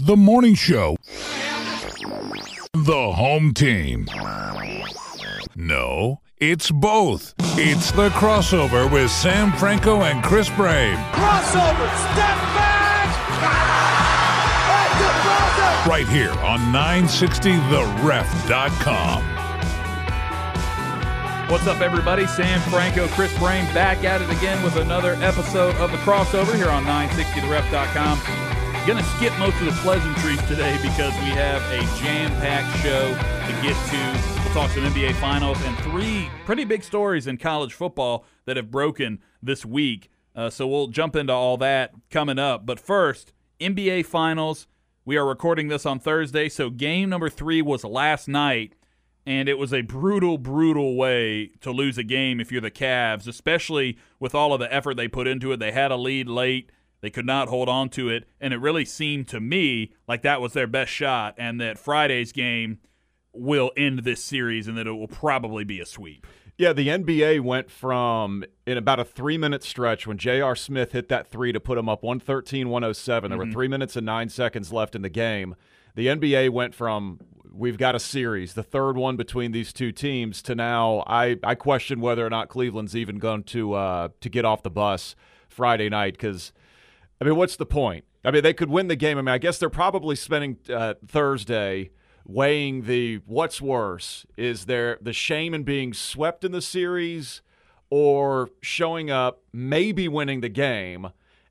The Morning Show. The home team. No, it's both. It's the crossover with Sam Franco and Chris Brame. Crossover, step back! Right here on 960theref.com. What's up, everybody? Sam Franco, Chris Brame back at it again with another episode of the crossover here on 960theref.com. Gonna skip most of the pleasantries today because we have a jam-packed show to get to. We'll talk some NBA Finals and three pretty big stories in college football that have broken this week. Uh, so we'll jump into all that coming up. But first, NBA Finals. We are recording this on Thursday, so game number three was last night and it was a brutal, brutal way to lose a game if you're the Cavs, especially with all of the effort they put into it. They had a lead late, they could not hold on to it, and it really seemed to me like that was their best shot, and that Friday's game will end this series and that it will probably be a sweep. Yeah, the NBA went from in about a three minute stretch when J.R. Smith hit that three to put them up 113 107. There were three minutes and nine seconds left in the game. The NBA went from we've got a series, the third one between these two teams, to now I, I question whether or not Cleveland's even going to uh, to get off the bus Friday night because I mean, what's the point? I mean, they could win the game. I mean, I guess they're probably spending uh, Thursday weighing the what's worse is there the shame in being swept in the series or showing up, maybe winning the game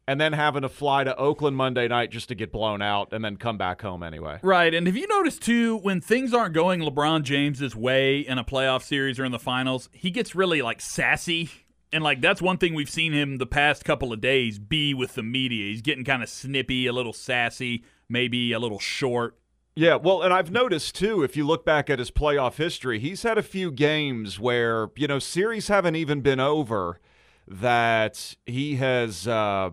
and then having to fly to Oakland Monday night just to get blown out and then come back home anyway. Right. And have you noticed, too, when things aren't going LeBron James's way in a playoff series or in the finals, he gets really like sassy. And like that's one thing we've seen him the past couple of days be with the media. He's getting kind of snippy, a little sassy, maybe a little short. Yeah, well, and I've noticed too, if you look back at his playoff history, he's had a few games where, you know, series haven't even been over that he has uh,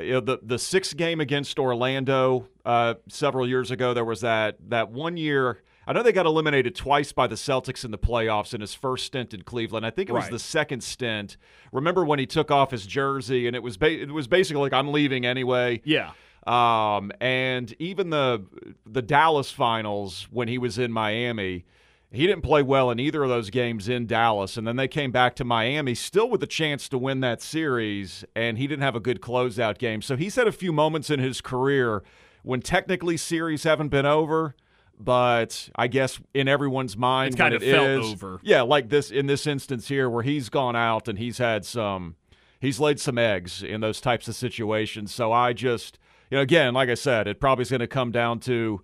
you know, the the sixth game against Orlando uh, several years ago, there was that that one year. I know they got eliminated twice by the Celtics in the playoffs in his first stint in Cleveland. I think it was Right. the second stint. Remember when he took off his jersey and it was ba- it was basically like I'm leaving anyway. Yeah. Um, and even the the Dallas finals when he was in Miami, he didn't play well in either of those games in Dallas. And then they came back to Miami, still with a chance to win that series, and he didn't have a good closeout game. So he's had a few moments in his career when technically series haven't been over. But I guess in everyone's mind, It's kind of it felt is- over. Yeah, like this in this instance here, where he's gone out and he's had some, he's laid some eggs in those types of situations. So I just, you know, again, like I said, it probably is going to come down to,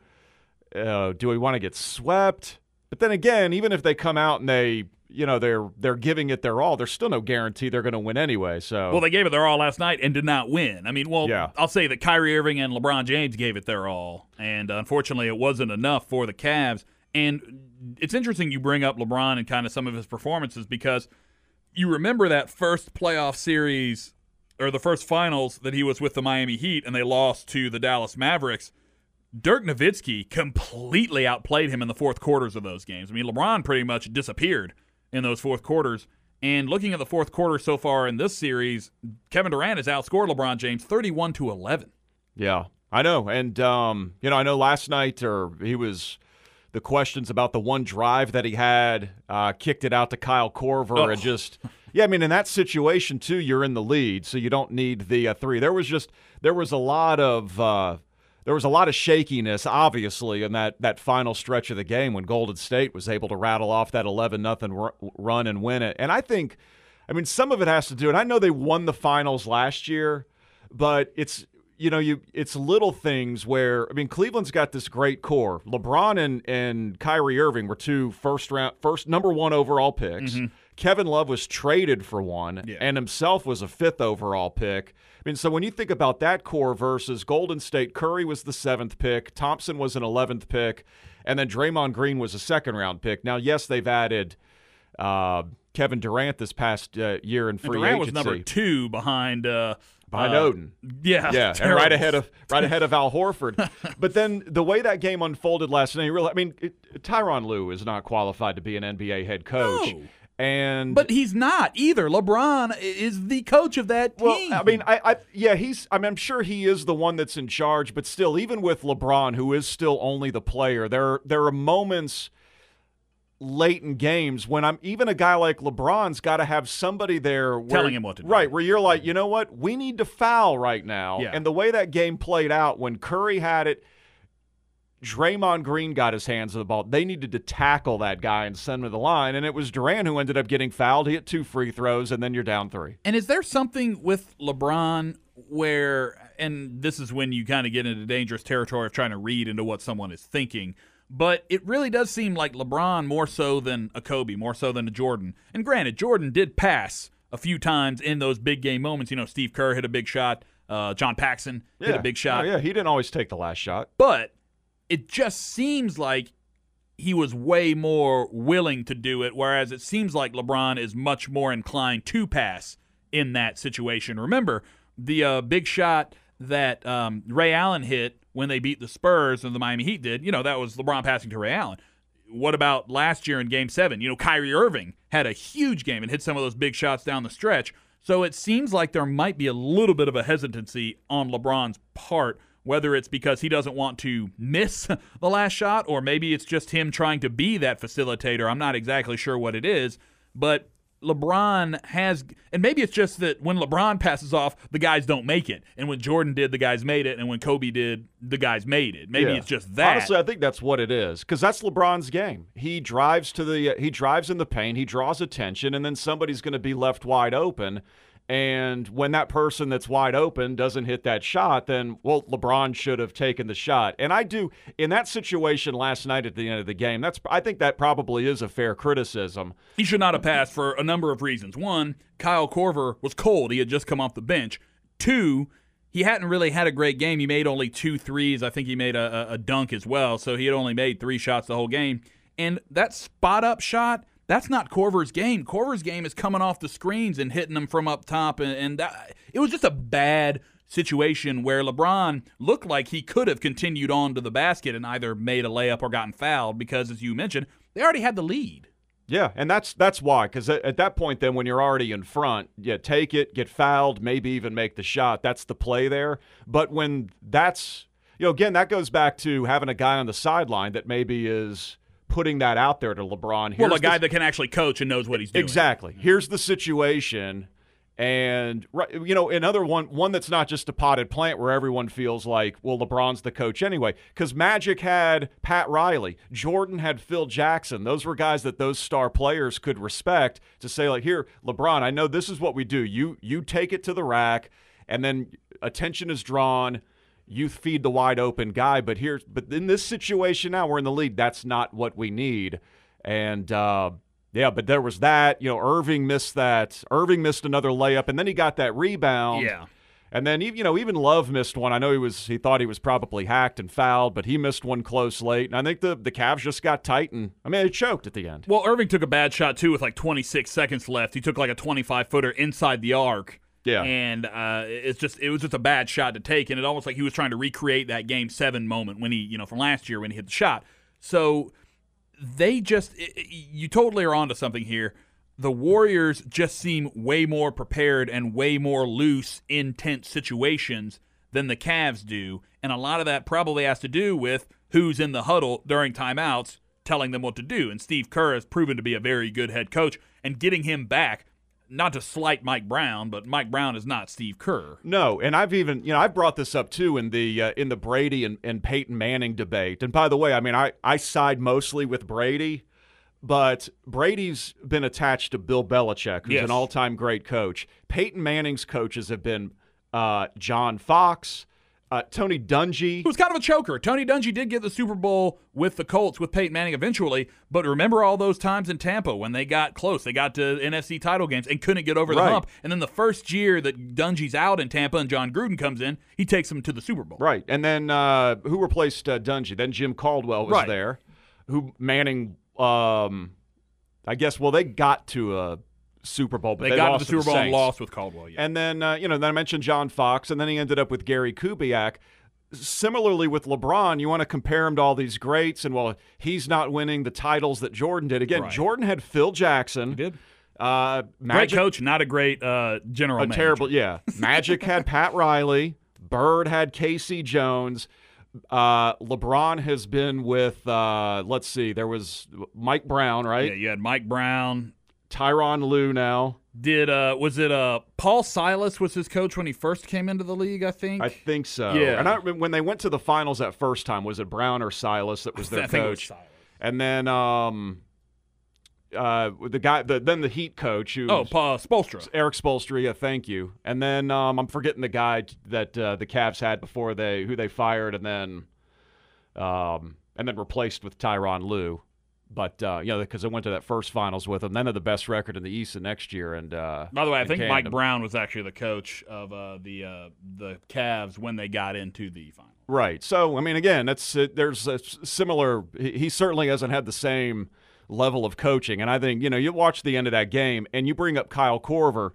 uh, do we want to get swept? But then again, even if they come out and they, you know, they're they're giving it their all, there's still no guarantee they're going to win anyway. So Well, they gave it their all last night and did not win. I mean, well, Yeah. I'll say that Kyrie Irving and LeBron James gave it their all, and unfortunately, it wasn't enough for the Cavs. And it's interesting you bring up LeBron and kind of some of his performances because you remember that first playoff series or the first finals that he was with the Miami Heat and they lost to the Dallas Mavericks. Dirk Nowitzki completely outplayed him in the fourth quarters of those games. I mean, LeBron pretty much disappeared in those fourth quarters. And looking at the fourth quarter so far in this series, Kevin Durant has outscored LeBron James 31 to 11. Yeah, I know. And, um, you know, I know last night, or he was the questions about the one drive that he had, uh, kicked it out to Kyle Korver Oh. and just, yeah, I mean, in that situation, too, you're in the lead, so you don't need the uh, three. There was just, there was a lot of, uh, there was a lot of shakiness, obviously, in that, that final stretch of the game when Golden State was able to rattle off that 11 nothing run and win it. And I think, I mean, some of it has to do, and I know they won the finals last year, but it's you know you it's little things where I mean Cleveland's got this great core. LeBron and and Kyrie Irving were two first round first number one overall picks. Mm-hmm. Kevin Love was traded for one, Yeah. and himself was a fifth overall pick. I mean, so when you think about that core versus Golden State, Curry was the seventh pick, Thompson was an 11th pick, and then Draymond Green was a second round pick. Now, yes, they've added uh, Kevin Durant this past uh, year in And free Durant was number two behind uh, Behind uh, Oden. Yeah, Yeah, and right ahead of right ahead of Al Horford. but then the way that game unfolded last night, you realize, I mean, it, Tyronn Lue is not qualified to be an NBA head coach. No. And But he's not either. LeBron is the coach of that team. well, I mean, I, I yeah, he's. I mean, I'm sure he is the one that's in charge. But still, even with LeBron, who is still only the player, there there are moments late in games when I'm even a guy like LeBron's got to have somebody there where, Telling him what to do. Right, where you're like, you know what, we need to foul right now. Yeah. And the way that game played out when Curry had it. Draymond Green got his hands on the ball. They needed to tackle that guy and send him to the line, and it was Durant who ended up getting fouled. He hit two free throws, and then you're down three. And is there something with LeBron where, and this is when you kind of get into dangerous territory of trying to read into what someone is thinking, but it really does seem like LeBron more so than a Kobe, more so than a Jordan. And granted, Jordan did pass a few times in those big game moments. You know, Steve Kerr hit a big shot, uh, John Paxson hit a big shot. Oh, yeah, he didn't always take the last shot. But it just seems like he was way more willing to do it, whereas it seems like LeBron is much more inclined to pass in that situation. Remember the uh, big shot that um, Ray Allen hit when they beat the Spurs and the Miami Heat did. You know that was LeBron passing to Ray Allen. What about last year in Game Seven? You know Kyrie Irving had a huge game and hit some of those big shots down the stretch. So it seems like there might be a little bit of a hesitancy on LeBron's part whether it's because he doesn't want to miss the last shot or maybe it's just him trying to be that facilitator. I'm not exactly sure what it is, but LeBron has, and maybe it's just that when LeBron passes off, the guys don't make it. And when Jordan did, the guys made it. And when Kobe did, the guys made it. Maybe Yeah. it's just that. Honestly, I think that's what it is because that's LeBron's game. He drives to the he drives in the paint, he draws attention, and then somebody's going to be left wide open. And when that person that's wide open doesn't hit that shot, then well, LeBron should have taken the shot. And I do in that situation last night at the end of the game. That's I think that probably is a fair criticism. He should not have passed for a number of reasons. One, Kyle Korver was cold. He had just come off the bench. Two, he hadn't really had a great game. He made only two threes. I think he made a, a dunk as well. So he had only made three shots the whole game. And that spot up shot, that's not Korver's game. Korver's game is coming off the screens and hitting them from up top. And, and that, it was just a bad situation where LeBron looked like he could have continued on to the basket and either made a layup or gotten fouled because, as you mentioned, they already had the lead. Yeah, and that's that's why because at, at that point, then when you're already in front, yeah, take it, get fouled, maybe even make the shot. That's the play there. But when that's you know again, that goes back to having a guy on the sideline that maybe is putting that out there to LeBron. Well, a guy the- that can actually coach and knows what he's doing. Exactly. Here's the situation. And you know, another one, one that's not just a potted plant where everyone feels like, well, LeBron's the coach anyway. Because Magic had Pat Riley, Jordan had Phil Jackson. Those were guys that those star players could respect to say, like, here, LeBron, I know this is what we do. You you take it to the rack, and then attention is drawn. You feed the wide open guy, but here, but in this situation now, we're in the lead. That's not what we need. And uh, yeah, but there was that. You know, Irving missed that. Irving missed another layup, and then he got that rebound. Yeah. And then you know even Love missed one. I know he was he thought he was probably hacked and fouled, but he missed one close late. And I think the the Cavs just got tight and I mean they choked at the end. Well, Irving took a bad shot too with like 26 seconds left. He took like a 25 footer inside the arc. Yeah. And uh, it's just it was just a bad shot to take, and it almost like he was trying to recreate that game seven moment when he you know from last year when he hit the shot. So they just i i- you totally are onto something here. The Warriors just seem way more prepared and way more loose in tense situations than the Cavs do, and a lot of that probably has to do with who's in the huddle during timeouts telling them what to do. And Steve Kerr has proven to be a very good head coach, and getting him back. Not to slight Mike Brown, but Mike Brown is not Steve Kerr. No, and I've even you know I've brought this up too in the uh, in the Brady and, and Peyton Manning debate. And by the way, I mean I I side mostly with Brady, but Brady's been attached to Bill Belichick, who's Yes. an all time great coach. Peyton Manning's coaches have been uh, John Fox. Uh, Tony Dungy. who's kind of a choker. Tony Dungy did get the Super Bowl with the Colts with Peyton Manning eventually, but remember all those times in Tampa when they got close, they got to NFC title games and couldn't get over the Right. hump. And then the first year that Dungy's out in Tampa and Jon Gruden comes in, he takes them to the Super Bowl. Right. And then uh, who replaced uh, Dungy? Then Jim Caldwell was Right. there. Who Manning? Um, I guess. Well, they got to a Super Bowl, but They, they, got to the Super Bowl and lost with Caldwell. Yeah. And then uh, you know, then I mentioned John Fox, and then he ended up with Gary Kubiak. Similarly with LeBron, you want to compare him to all these greats, and well, he's not winning the titles that Jordan did. Again, Right. Jordan had Phil Jackson. He did. Uh, Great coach, not a great uh, general a manager. terrible, yeah. Magic had Pat Riley. Bird had K.C. Jones. Uh, LeBron has been with. Uh, let's see, there was Mike Brown, right? Yeah, you had Mike Brown. Tyronn Lue now. Did uh was it uh Paul Silas was his coach when he first came into the league? I think. I think so. Yeah. And I, when they went to the finals that first time, was it Brown or Silas that was their I think it was coach? Silas. And then um, uh, the guy, the then the Heat coach who Oh, Paul Spoelstra. Eric Spoelstra, yeah, thank you. And then um, I'm forgetting the guy that uh, the Cavs had before they who they fired and then um, and then replaced with Tyron Lue. But uh, you know, because they went to that first finals with them, then had the best record in the East the next year. And uh, By the way, I think Mike. Brown was actually the coach of uh, the uh, the Cavs when they got into the final. Right. So, I mean, again, that's uh, there's a similar. He, he certainly hasn't had the same level of coaching, and I think you know you watch the end of that game, and you bring up Kyle Korver,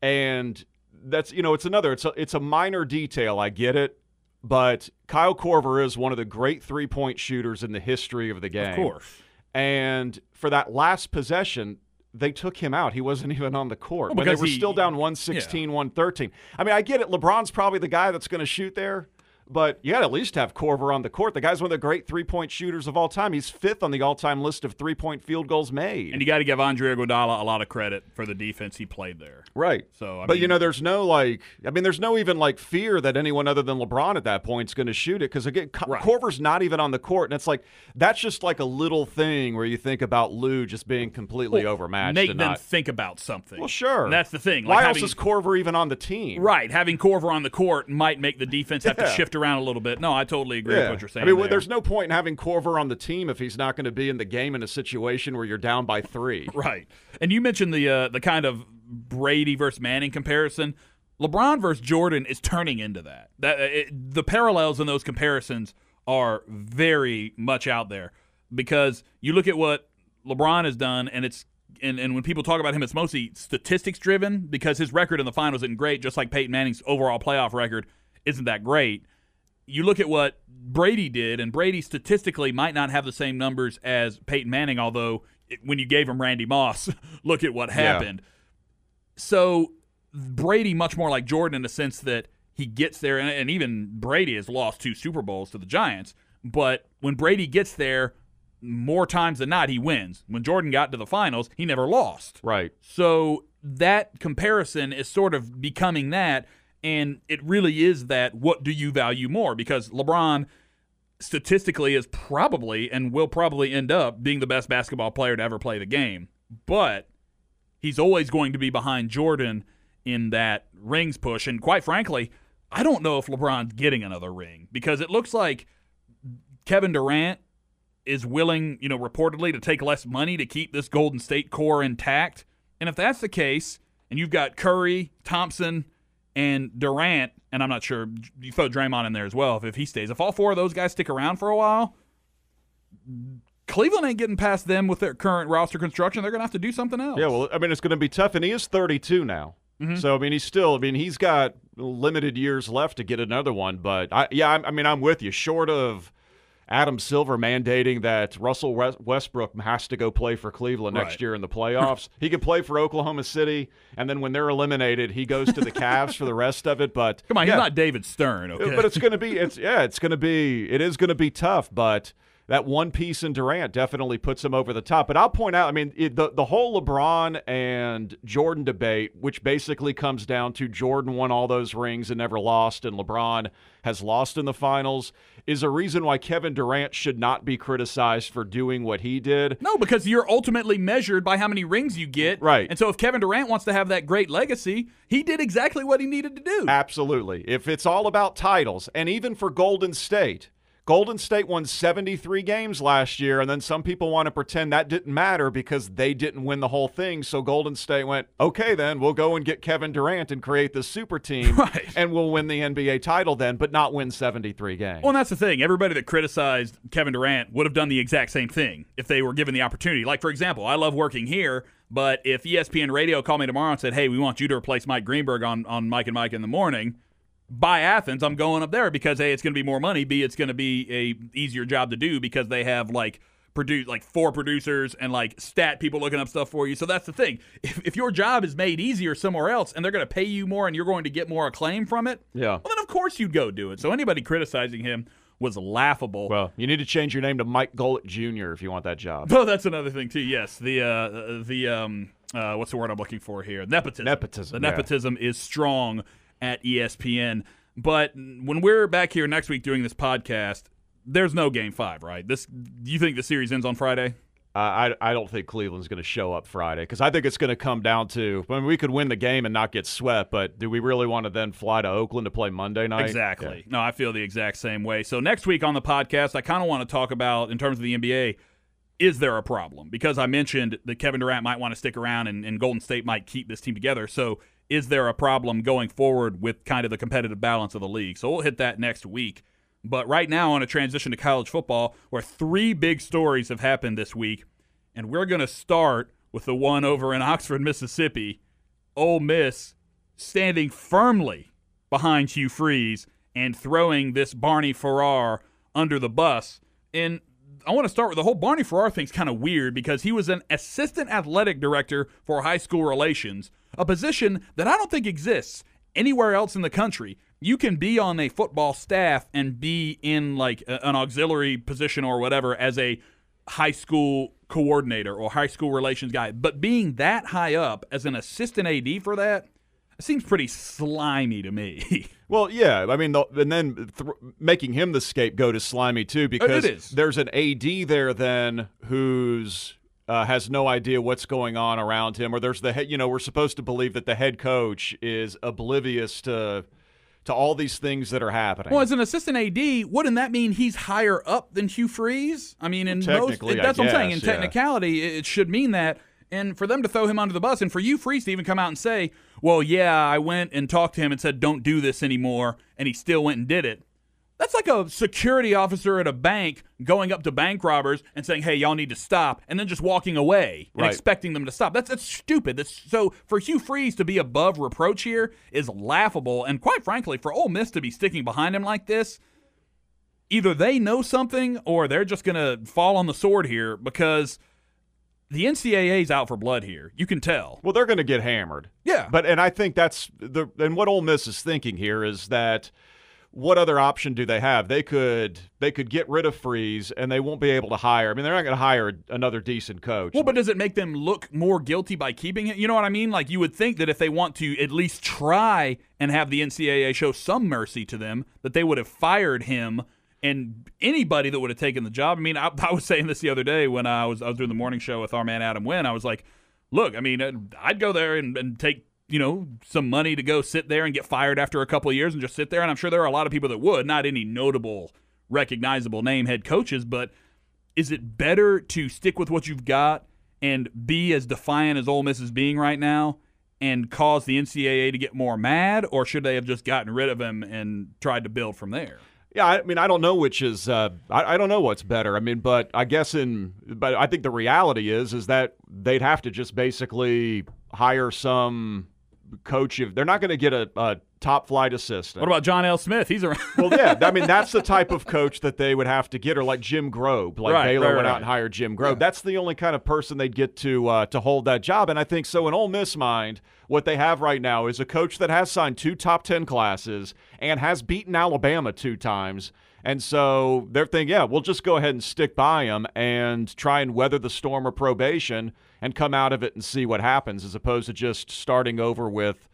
and that's you know it's another it's a it's a minor detail. I get it, but Kyle Korver is one of the great three point shooters in the history of the game. Of course. And for that last possession, they took him out. He wasn't even on the court. Well, when they were he- still down 116, 113. I mean, I get it. LeBron's probably the guy that's going to shoot there, but you got to at least have Korver on the court. The guy's one of the great three point shooters of all time. He's fifth on the all time list of three point field goals made. And you got to give Andre Iguodala a lot of credit for the defense he played there. Right. So, I but you know, there's no like, I mean, there's no even like fear that anyone other than LeBron at that point is going to shoot it because again, Right. Korver's not even on the court, and it's like that's just like a little thing where you think about Lue just being completely overmatched. Make them not, think about something. well, sure. And that's the thing. Why Like else is Korver even on the team? Right, having Korver on the court might make the defense have to Yeah. shift around a little bit. No, I totally agree with what you're saying. I mean, there. there's no point in having Korver on the team if he's not going to be in the game in a situation where you're down by three. Right. And you mentioned the uh, the kind of Brady versus Manning comparison. LeBron versus Jordan is turning into that. That uh, it, the parallels in those comparisons are very much out there because you look at what LeBron has done, and it's and, and when people talk about him, it's mostly statistics driven because his record in the finals isn't great, just like Peyton Manning's overall playoff record isn't that great. You look at what Brady did, and Brady statistically might not have the same numbers as Peyton Manning, although it, when you gave him Randy Moss, look at what happened. So Brady much more like Jordan in the sense that he gets there, and, and even Brady has lost two Super Bowls to the Giants. But when Brady gets there, more times than not, he wins. When Jordan got to the finals, he never lost. Right. So that comparison is sort of becoming that, and it really is that what do you value more? Because LeBron statistically is probably and will probably end up being the best basketball player to ever play the game. But he's always going to be behind Jordan in that rings push. And quite frankly, I don't know if LeBron's getting another ring because it looks like Kevin Durant is willing, you know, reportedly to take less money to keep this Golden State core intact. And if that's the case, and you've got Curry, Thompson, and Durant, and I'm not sure you throw Draymond in there as well if, if he stays. If all four of those guys stick around for a while, Cleveland ain't getting past them with their current roster construction. They're going to have to do something else. Yeah, well, I mean, it's going to be tough, and he is 32 now. Mm-hmm. So I mean, he's still. I mean, he's got limited years left to get another one. But I, yeah, I, I mean, I'm with you. Short of Adam Silver mandating that Russell Westbrook has to go play for Cleveland Right. next year in the playoffs, he could play for Oklahoma City, and then when they're eliminated, he goes to the Cavs for the rest of it. But Come on, yeah, he's not David Stern, okay? but it's going to be it's yeah it's going to be it is going to be tough but that one piece in Durant definitely puts him over the top. But I'll point out, I mean, it, the the whole LeBron and Jordan debate, which basically comes down to Jordan won all those rings and never lost, and LeBron has lost in the finals, is a reason why Kevin Durant should not be criticized for doing what he did. No, because you're ultimately measured by how many rings you get. Right. And so if Kevin Durant wants to have that great legacy, he did exactly what he needed to do. Absolutely. If it's all about titles, and even for Golden State, Golden State won 73 games last year, and then some people want to pretend that didn't matter because they didn't win the whole thing. So Golden State went, okay, then we'll go and get Kevin Durant and create the super team, Right. and we'll win the NBA title then, but not win 73 games. Well, and that's the thing. Everybody that criticized Kevin Durant would have done the exact same thing if they were given the opportunity. Like, for example, I love working here, but if ESPN Radio called me tomorrow and said, hey, we want you to replace Mike Greenberg on, on Mike and Mike in the morning, by Athens, I'm going up there because A, it's going to be more money, B, it's going to be a easier job to do because they have like produce like four producers and like stat people looking up stuff for you. So that's the thing. If, if your job is made easier somewhere else and they're going to pay you more and you're going to get more acclaim from it, Yeah. well then of course you'd go do it. So anybody criticizing him was laughable. well, you need to change your name to Mike Golic Jr. if you want that job. Oh, that's another thing too. Yes, the uh, the um, uh, what's the word I'm looking for here? Nepotism. Nepotism, The yeah. nepotism is strong at ESPN. But when we're back here next week doing this podcast, there's no game five, right? This do you think the series ends on Friday? Uh, I, I don't think Cleveland's going to show up Friday because I think it's going to come down to I mean, we could win the game and not get swept, but do we really want to then fly to Oakland to play Monday night? Exactly. No, I feel the exact same way. So next week on the podcast, I kind of want to talk about in terms of the NBA. Is there a problem? Because I mentioned that Kevin Durant might want to stick around and, and Golden State might keep this team together. So is there a problem going forward with kind of the competitive balance of the league? So we'll hit that next week. But right now, on a transition to college football, where three big stories have happened this week, and we're going to start with the one over in Oxford, Mississippi. Ole Miss standing firmly behind Hugh Freeze and throwing this Barney Farrar under the bus. And I want to start with the whole Barney Farrar thing's kind of weird because he was an assistant athletic director for high school relations, a position that I don't think exists anywhere else in the country. You can be on a football staff and be in like a- an auxiliary position or whatever as a high school coordinator or high school relations guy, but being that high up as an assistant AD for that it seems pretty slimy to me. Well, yeah, I mean, the, and then th- making him the scapegoat is slimy too because there's an AD there then who's uh, has no idea what's going on around him, or there's the head. You know, we're supposed to believe that the head coach is oblivious to to all these things that are happening. well, as an assistant AD, wouldn't that mean he's higher up than Hugh Freeze? I mean, in most, that's what I'm saying. In yeah. technicality, it it should mean that. And for them to throw him under the bus, and for Hugh, Freeze, to even come out and say, "Well, yeah, I went and talked to him and said, don't do this anymore," and he still went and did it. That's like a security officer at a bank going up to bank robbers and saying, "Hey, y'all need to stop," and then just walking away and Right. expecting them to stop. That's that's stupid. That's so for Hugh Freeze to be above reproach here is laughable, and quite frankly, for Ole Miss to be sticking behind him like this, either they know something or they're just gonna fall on the sword here because the NCAA's out for blood here. You can tell. Well, they're going to get hammered. Yeah. But and I think that's the and what Ole Miss is thinking here is that what other option do they have? They could they could get rid of Freeze and they won't be able to hire. I mean, they're not going to hire another decent coach. Well, but does it make them look more guilty by keeping it? You know what I mean? Like you would think that if they want to at least try and have the NCAA show some mercy to them, that they would have fired him and anybody that would have taken the job. I mean, I, I was saying this the other day when I was I was doing the morning show with our man Adam Wynn. I was like, look, I mean, I'd go there and, and take you know some money to go sit there and get fired after a couple of years and just sit there. And I'm sure there are a lot of people that would, not any notable, recognizable name head coaches, but is it better to stick with what you've got and be as defiant as Ole Miss is being right now and cause the NCAA to get more mad, or should they have just gotten rid of him and tried to build from there? Yeah, I mean, I don't know which is. Uh, I, I don't know what's better. I mean, but I guess in. But I think the reality is, is that they'd have to just basically hire some coach. If they're not going to get a, a top flight assistant. What about John L. Smith? He's around. well, yeah, I mean that's the type of coach that they would have to get, or like Jim Grobe, like Right, Baylor right, went right. out and hired Jim Grobe. That's the only kind of person they'd get to uh, to hold that job. And I think so. In Ole Miss mind, what they have right now is a coach that has signed two top ten classes and has beaten Alabama two times. And so they're thinking, yeah, we'll just go ahead and stick by him and try and weather the storm of probation and come out of it and see what happens, as opposed to just starting over with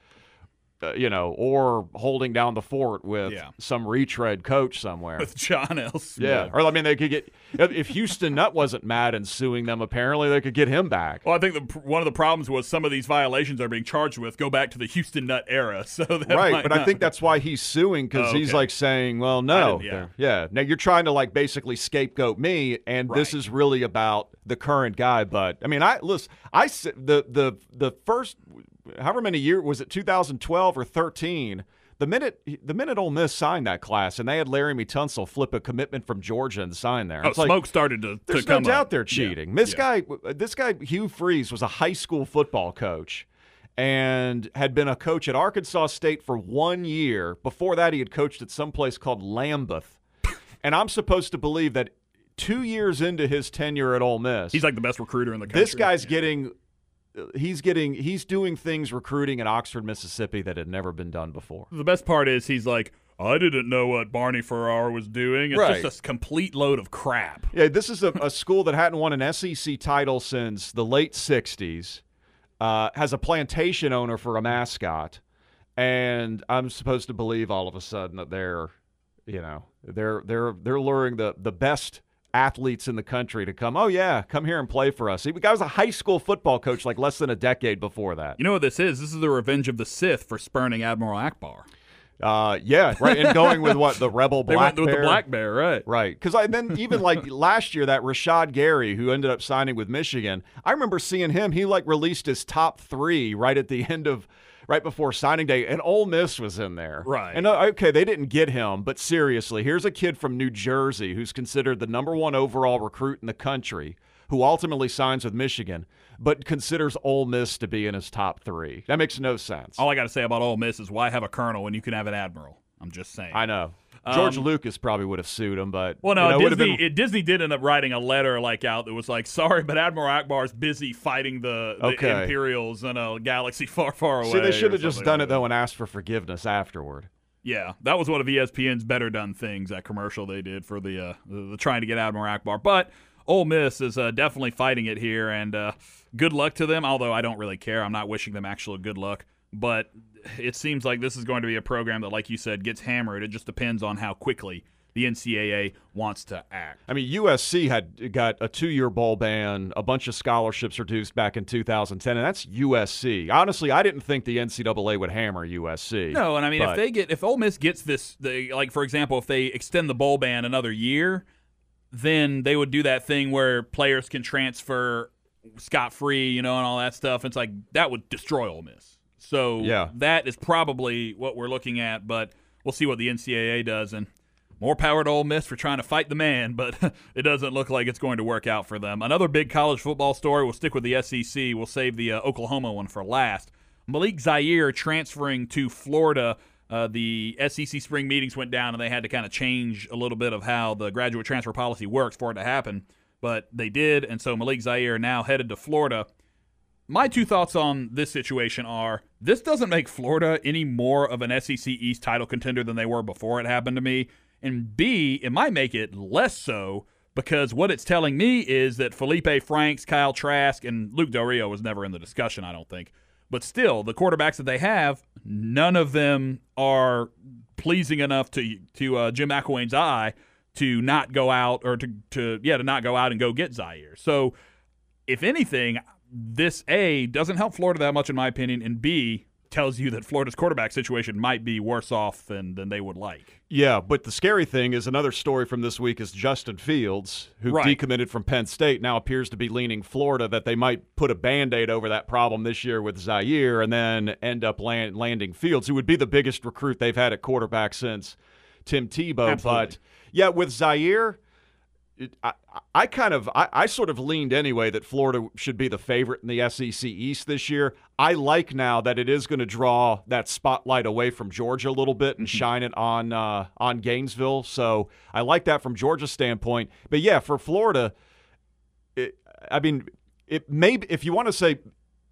uh, you know, or holding down the fort with Yeah. some retread coach somewhere. with John L. Smith. yeah, or I mean, they could get if Houston Nutt wasn't mad and suing them. Apparently, they could get him back. Well, I think the, one of the problems was some of these violations are being charged with go back to the Houston Nutt era. So right, but I think that's why he's suing because Oh, he's like saying, "Well, no, yeah. yeah, now you're trying to like basically scapegoat me, and this is really about the current guy." But I mean, I listen, I the the the first however many year was it 2012 or 13. The minute the minute Ole Miss signed that class, and they had Laremy Tunsil flip a commitment from Georgia and sign there. oh, It's like, smoke started to, to There's no come doubt up. they're Yeah. cheating. This Yeah. guy, this guy Hugh Freeze was a high school football coach and had been a coach at Arkansas State for one year. Before that, he had coached at some place called Lambuth. And I'm supposed to believe that two years into his tenure at Ole Miss, He's like the best recruiter in the country. this guy's Yeah. getting. He's getting he's doing things recruiting in Oxford, Mississippi that had never been done before. The best part is he's like, I didn't know what Barney Farrar was doing. It's Right. just a complete load of crap. Yeah, this is a, a school that hadn't won an SEC title since the late '60s. Uh, has a plantation owner for a mascot, and I'm supposed to believe all of a sudden that they're, you know, they're they're they're luring the the best athletes in the country to come. Oh yeah, come here and play for us. He guy was a high school football coach like less than a decade before that. You know what this is? This is the revenge of the Sith for spurning Admiral Ackbar. Uh, yeah, right. And going with what the rebel They black went with bear? the black bear, right? Right. Because I then even like last year, that Rashan Gary, who ended up signing with Michigan, I remember seeing him. He like released his top three right at the end of, right before signing day, and Ole Miss was in there. Right. And uh, okay, they didn't get him, but seriously, here's a kid from New Jersey who's considered the number one overall recruit in the country, who ultimately signs with Michigan, but considers Ole Miss to be in his top three. That makes no sense. All I got to say about Ole Miss is why have a colonel when you can have an admiral? I'm just saying. I know. George Um, Lucas probably would have sued him, but Well, no, you know, it Disney been- it, Disney did end up writing a letter like out that was like, "Sorry, but Admiral Ackbar's busy fighting the, the Okay. Imperials in a galaxy far, far away." See, they should have just done like it though and asked for forgiveness afterward. Yeah, that was one of ESPN's better done things. That commercial they did for the uh, the, the trying to get Admiral Ackbar, but Ole Miss is uh, definitely fighting it here, and uh, good luck to them. Although I don't really care, I'm not wishing them actual good luck, but it seems like this is going to be a program that, like you said, gets hammered. It just depends on how quickly the NCAA wants to act. I mean, USC had got a two-year bowl ban, a bunch of scholarships reduced back in 2010, and that's USC. Honestly, I didn't think the NCAA would hammer USC. No, and I mean, if they get if Ole Miss gets this, they, like for example, if they extend the bowl ban another year, then they would do that thing where players can transfer scot free, you know, and all that stuff. It's like that would destroy Ole Miss. So Yeah. that is probably what we're looking at, but we'll see what the NCAA does and. More power to Ole Miss for trying to fight the man, but it doesn't look like it's going to work out for them. Another big college football story. We'll stick with the SEC. We'll save the uh, Oklahoma one for last. Malik Zaire transferring to Florida. Uh, the SEC spring meetings went down, and they had to kind of change a little bit of how the graduate transfer policy works for it to happen. But they did, and so Malik Zaire now headed to Florida. My two thoughts on this situation are this doesn't make Florida any more of an SEC East title contender than they were before it happened to me. And B, it might make it less so because what it's telling me is that Feleipe Franks, Kyle Trask, and Luke Del Rio was never in the discussion, I don't think. But still, the quarterbacks that they have, none of them are pleasing enough to to uh, Jim McElwain's eye to not go out or to, to yeah to not go out and go get Zaire. So if anything, this A doesn't help Florida that much in my opinion, and B tells you that Florida's quarterback situation might be worse off than than they would like. Yeah, but the scary thing is another story from this week is Justin Fields, who Right. decommitted from Penn State, now appears to be leaning Florida that they might put a band aid over that problem this year with Zaire and then end up land, landing Fields, who would be the biggest recruit they've had at quarterback since Tim Tebow. Absolutely. But yeah, with Zaire, it, I, I kind of I, I sort of leaned anyway that Florida should be the favorite in the SEC East this year. I like now that it is going to draw that spotlight away from Georgia a little bit and shine it on uh, on Gainesville. So I like that from Georgia's standpoint. But yeah, for Florida, it, I mean, it maybe if you want to say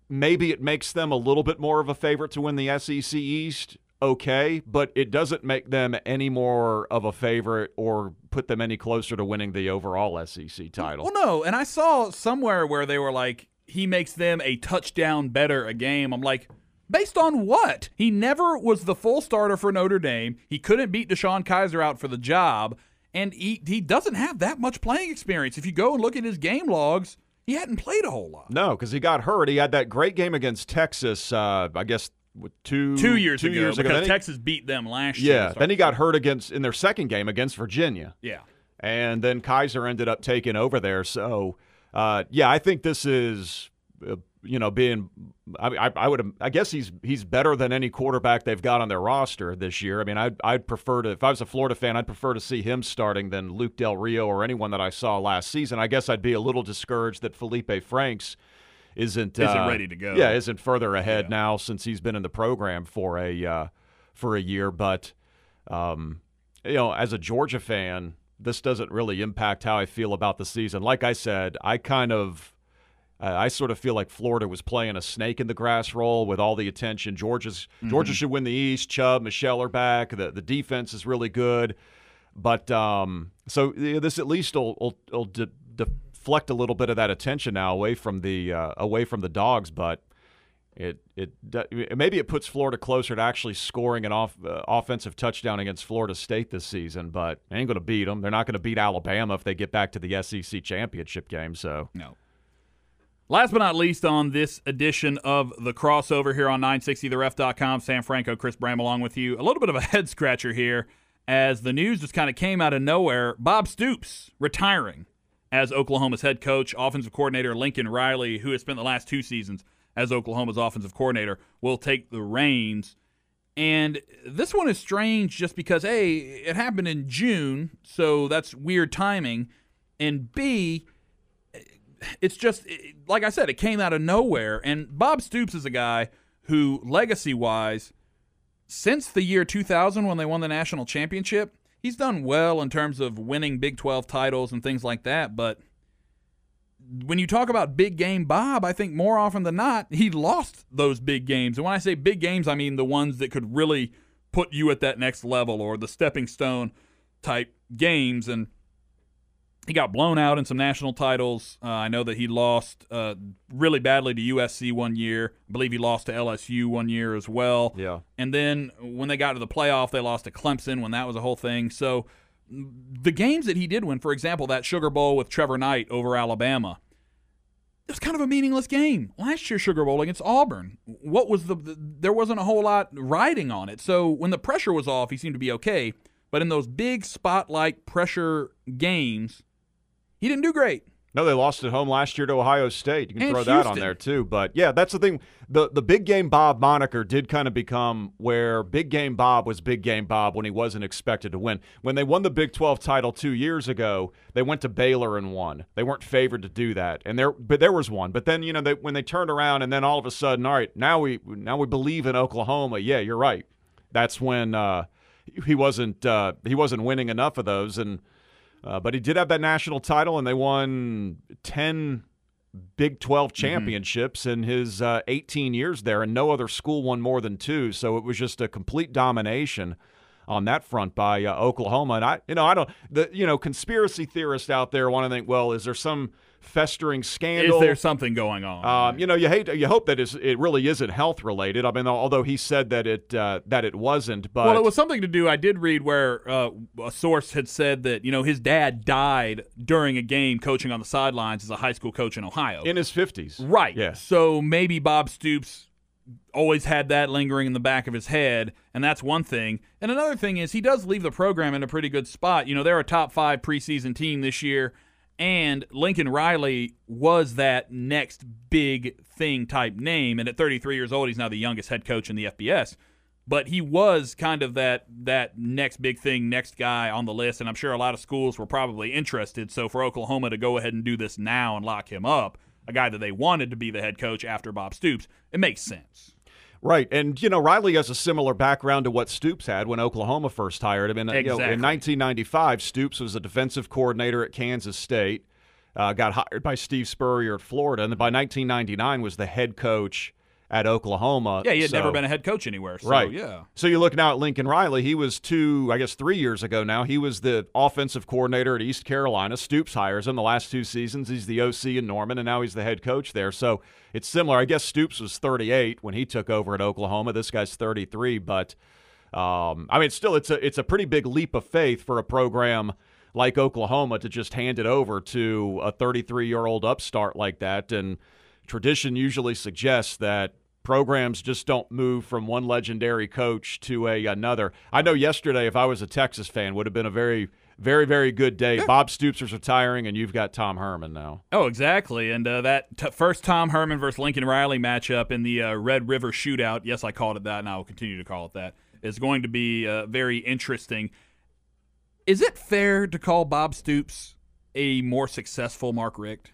maybe it makes them a little bit more of a favorite to win the SEC East. Okay, but it doesn't make them any more of a favorite or put them any closer to winning the overall SEC title. Well, no, and I saw somewhere where they were like, he makes them a touchdown better a game. I'm like, based on what? He never was the full starter for Notre Dame. He couldn't beat DeShone Kizer out for the job, and he he doesn't have that much playing experience. If you go and look at his game logs, he hadn't played a whole lot. No, because he got hurt. He had that great game against Texas. Uh, I guess two two years two ago years ago. because he- Texas beat them last year. yeah. Then he got hurt against in their second game against Virginia. yeah. and then Kizer ended up taking over there. So, uh, yeah, I think this is, uh, you know, being. I, I, I would. I guess he's he's better than any quarterback they've got on their roster this year. I mean, I'd I'd prefer to. If I was a Florida fan, I'd prefer to see him starting than Luke Del Rio or anyone that I saw last season. I guess I'd be a little discouraged that Feleipe Franks isn't Isn't uh, ready to go. Yeah, isn't further ahead Yeah. now since he's been in the program for a uh, for a year. But um, you know, as a Georgia fan, this doesn't really impact how I feel about the season. Like I said, I kind of, uh, I sort of feel like Florida was playing a snake in the grass role with all the attention. Georgia's Georgia should win the East. Chubb, Michel are back. The the defense is really good, but um, so this at least will will, will de- deflect a little bit of that attention now away from the uh, away from the dogs, but. It it maybe it puts Florida closer to actually scoring an off uh, offensive touchdown against Florida State this season, but they ain't going to beat them. They're not going to beat Alabama if they get back to the SEC championship game. So No. Last but not least, on this edition of the crossover here on 960theref.com, Sam Franco, Chris Brame along with you. A little bit of a head scratcher here as the news just kind of came out of nowhere. Bob Stoops retiring as Oklahoma's head coach. Offensive coordinator Lincoln Riley, who has spent the last two seasons as Oklahoma's offensive coordinator, will take the reins. And this one is strange just because A, it happened in June, so that's weird timing. And B, it's just like I said, it came out of nowhere. And Bob Stoops is a guy who, legacy wise, since the year 2000 when they won the national championship, he's done well in terms of winning Big 12 titles and things like that. But when you talk about big game Bob, I think more often than not, he lost those big games. And when I say big games, I mean the ones that could really put you at that next level or the stepping stone type games. And he got blown out in some national titles. Uh, I know that he lost uh, really badly to USC one year. I believe he lost to LSU one year as well. Yeah. And then when they got to the playoff, they lost to Clemson when that was a whole thing. So the games that he did win, for example, that Sugar Bowl with Trevor Knight over Alabama, it was kind of a meaningless game. Last year's Sugar Bowl against Auburn, what was the, the there wasn't a whole lot riding on it. So when the pressure was off, he seemed to be okay. But in those big spotlight pressure games, he didn't do great. No, they lost at home last year to Ohio State. You can And throw that on there too. But yeah, that's the thing. The the big game Bob moniker did kind of become where big game Bob was big game Bob when he wasn't expected to win. When they won the Big 12 title 2 years ago, they went to Baylor and won. They weren't favored to do that. And there but there was one. But then, you know, they, when they turned around and then all of a sudden, all right, now we now we believe in Oklahoma. Yeah, you're right. That's when uh he wasn't uh, he wasn't winning enough of those and uh, but he did have that national title, and they won 10 Big 12 championships in his uh, 18 years there, and no other school won more than two. So it was just a complete domination on that front by uh, Oklahoma. And I, you know, I don't, the you know, conspiracy theorists out there want to think, well, is there some festering scandal? Is there something going on? Um, you know, you hate, you hope that it really isn't health related. I mean, although he said that it uh, that it wasn't, but well, it was something to do. I did read where uh, a source had said that you know his dad died during a game coaching on the sidelines as a high school coach in Ohio. in his 50s. right. Yeah. So maybe Bob Stoops always had that lingering in the back of his head, and that's one thing. And another thing is he does leave the program in a pretty good spot. You know, they're a top five preseason team this year, and Lincoln Riley was that next big thing type name. And at 33 years old, he's now the youngest head coach in the FBS. But he was kind of that that next big thing, next guy on the list, and I'm sure a lot of schools were probably interested. So for Oklahoma to go ahead and do this now and lock him up, a guy that they wanted to be the head coach after Bob Stoops, it makes sense. Right, and you know Riley has a similar background to what Stoops had when Oklahoma first hired him. And you know, in 1995, Stoops was a defensive coordinator at Kansas State. Uh, got hired by Steve Spurrier at Florida, and then by 1999 was the head coach at Oklahoma. Yeah, he had So- never been a head coach anywhere. So, right. Yeah. So you look now at Lincoln Riley. He was two, I guess, three years ago now. He was the offensive coordinator at East Carolina. Stoops hires him the last two seasons. He's the OC in Norman, and now he's the head coach there. So it's similar. I guess Stoops was 38 when he took over at Oklahoma. This guy's 33, but um, I mean, still, it's a it's a pretty big leap of faith for a program like Oklahoma to just hand it over to a 33 year old upstart like that. And tradition usually suggests that programs just don't move from one legendary coach to a another. I know yesterday, if I was a Texas fan, would have been a very, very, very good day. Bob Stoops is retiring, and you've got Tom Herman now. Oh, exactly. And uh, that t- first Tom Herman versus Lincoln Riley matchup in the uh, Red River Shootout, yes, I called it that, and I will continue to call it that, is going to be uh, very interesting. Is it fair to call Bob Stoops a more successful Mark Richt?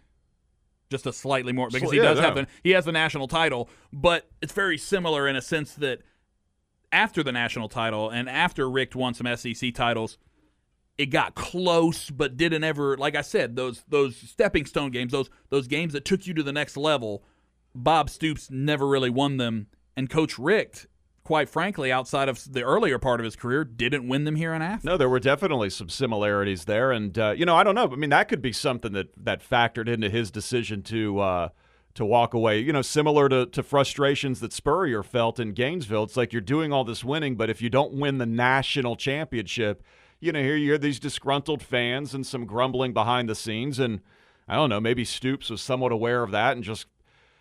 Just a slightly more because he yeah, does have the he has the national title, but it's very similar in a sense that after the national title and after Richt won some SEC titles, it got close but didn't ever like I said those those stepping stone games those those games that took you to the next level Bob Stoops never really won them and coach Richt quite frankly outside of the earlier part of his career didn't win them here in Athens. No, there were definitely some similarities there, and uh, you know, I don't know. I mean, that could be something that that factored into his decision to uh, to walk away. You know, similar to, to frustrations that Spurrier felt in Gainesville. It's like you're doing all this winning, but if you don't win the national championship, you know, here you hear these disgruntled fans and some grumbling behind the scenes, and I don't know, maybe Stoops was somewhat aware of that and just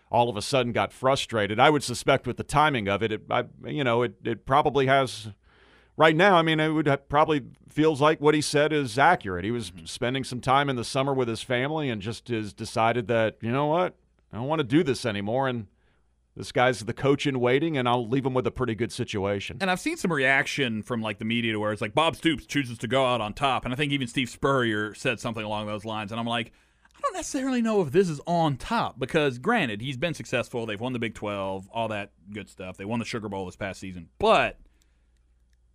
all of a sudden got frustrated. I would suspect with the timing of it, it I, you know, it, it probably has. Right now, I mean, it would probably feels like what he said is accurate. He was mm-hmm. spending some time in the summer with his family and just has decided that you know what, I don't want to do this anymore, and this guy's the coach in waiting, and I'll leave him with a pretty good situation. And I've seen some reaction from like the media to where it's like Bob Stoops chooses to go out on top, and I think even Steve Spurrier said something along those lines, and I'm like, I don't necessarily know if this is on top because granted he's been successful, they've won the Big 12, all that good stuff, they won the Sugar Bowl this past season, but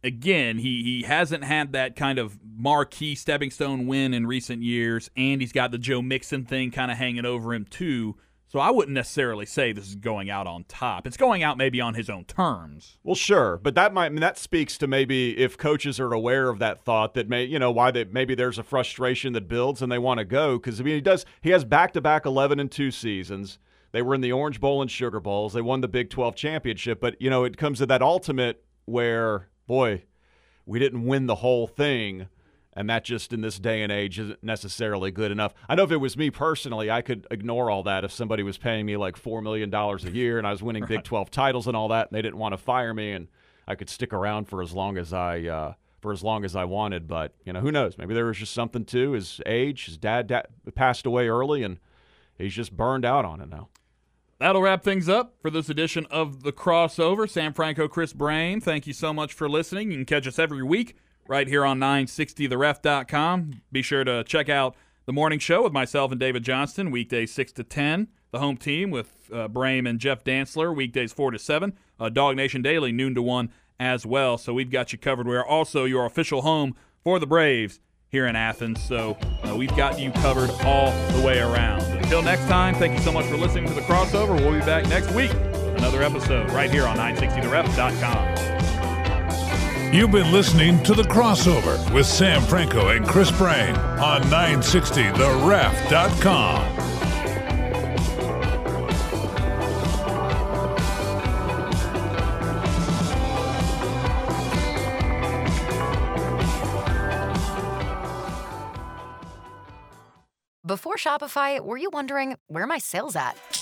again, he he hasn't had that kind of marquee stepping stone win in recent years, and he's got the Joe Mixon thing kind of hanging over him too. So I wouldn't necessarily say this is going out on top. It's going out maybe on his own terms. Well, sure, but that might I mean, that speaks to maybe if coaches are aware of that thought that may you know why they maybe there's a frustration that builds and they want to go because I mean he does he has back to back eleven and two seasons. They were in the Orange Bowl and Sugar Bowls. They won the Big Twelve championship, but you know it comes to that ultimate where boy we didn't win the whole thing. And that just in this day and age isn't necessarily good enough. I know if it was me personally, I could ignore all that if somebody was paying me like $4 million a year and I was winning Big 12 titles and all that, and they didn't want to fire me and I could stick around for as long as I. Uh, for as long as I wanted, but you know who knows? Maybe there was just something to his age. His dad da- passed away early, and he's just burned out on it now. That'll wrap things up for this edition of the crossover. Sam Franco, Chris Brame, thank you so much for listening. You can catch us every week right here on 960theref.com. Be sure to check out the morning show with myself and David Johnston, weekdays 6 to 10. The home team with uh, Brame and Jeff Dantzler, weekdays 4 to 7. Uh, Dog Nation Daily, noon to 1 as well. So we've got you covered. We are also your official home for the Braves here in Athens. So uh, we've got you covered all the way around. Until next time, thank you so much for listening to the crossover. We'll be back next week. Another episode right here on 960theref.com. You've been listening to The Crossover with Sam Franco and Chris Brame on 960theref.com. Before Shopify, were you wondering where my sales at?